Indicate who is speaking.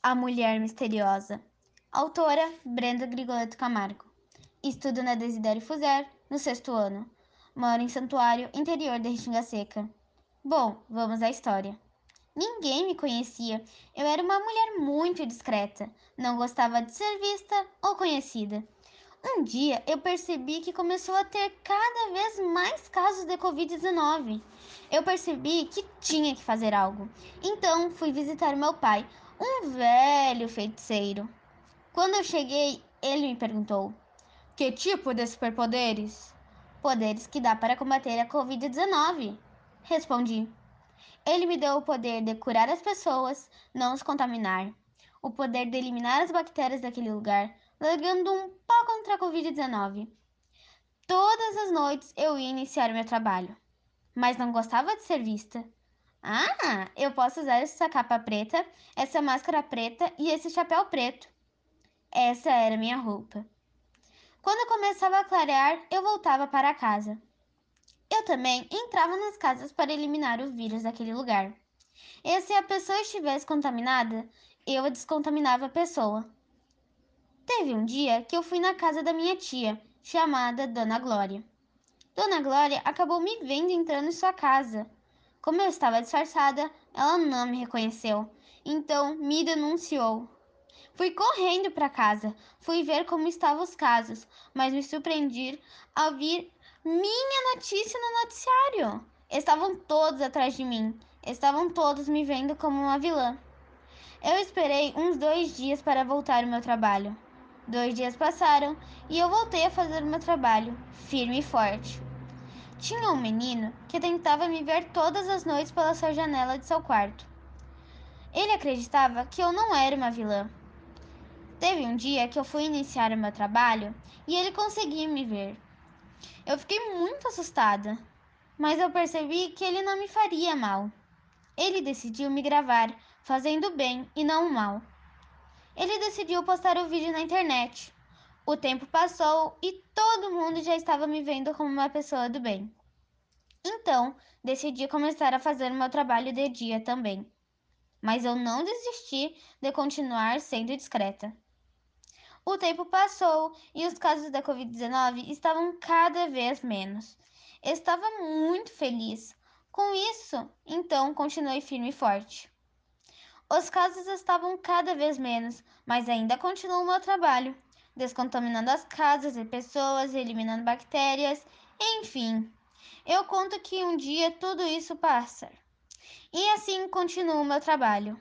Speaker 1: A Mulher Misteriosa. Autora Brenda Grigoletto Camargo. Estudo na Desidério Fuser, no sexto ano. Moro em Santuário, interior da Restinga Seca. Bom, vamos à história. Ninguém me conhecia. Eu era uma mulher muito discreta. Não gostava de ser vista ou conhecida. Um dia eu percebi que começou a ter cada vez mais casos de Covid-19. Eu percebi que tinha que fazer algo. Então fui visitar meu pai, um velho feiticeiro. Quando eu cheguei, ele me perguntou: Que tipo de superpoderes? Poderes que dá para combater a Covid-19. Respondi. Ele me deu o poder de curar as pessoas, não os contaminar. O poder de eliminar as bactérias daquele lugar, largando um pau contra a Covid-19. Todas as noites eu ia iniciar meu trabalho, mas não gostava de ser vista. Ah, eu posso usar essa capa preta, essa máscara preta e esse chapéu preto. Essa era minha roupa. Quando começava a clarear, eu voltava para casa. Eu também entrava nas casas para eliminar o vírus daquele lugar. E se a pessoa estivesse contaminada, eu descontaminava a pessoa. Teve um dia que eu fui na casa da minha tia, chamada Dona Glória. Dona Glória acabou me vendo entrando em sua casa. Como eu estava disfarçada, ela não me reconheceu, então me denunciou. Fui correndo para casa, fui ver como estavam os casos, mas me surpreendi ao vir minha notícia no noticiário. Estavam todos atrás de mim, estavam todos me vendo como uma vilã. Eu esperei uns dois dias para voltar ao meu trabalho. Dois dias passaram e eu voltei a fazer o meu trabalho, firme e forte. Tinha um menino que tentava me ver todas as noites pela sua janela de seu quarto. Ele acreditava que eu não era uma vilã. Teve um dia que eu fui iniciar o meu trabalho e ele conseguia me ver. Eu fiquei muito assustada, mas eu percebi que ele não me faria mal. Ele decidiu me gravar, fazendo bem e não o mal ele decidiu postar o vídeo na internet. O tempo passou e todo mundo já estava me vendo como uma pessoa do bem. Então, decidi começar a fazer o meu trabalho de dia também. Mas eu não desisti de continuar sendo discreta. O tempo passou e os casos da Covid-19 estavam cada vez menos. Estava muito feliz. Com isso, então continuei firme e forte. Os casos estavam cada vez menos, mas ainda continuou o meu trabalho, descontaminando as casas e pessoas, eliminando bactérias, enfim. Eu conto que um dia tudo isso passa. E assim continua o meu trabalho.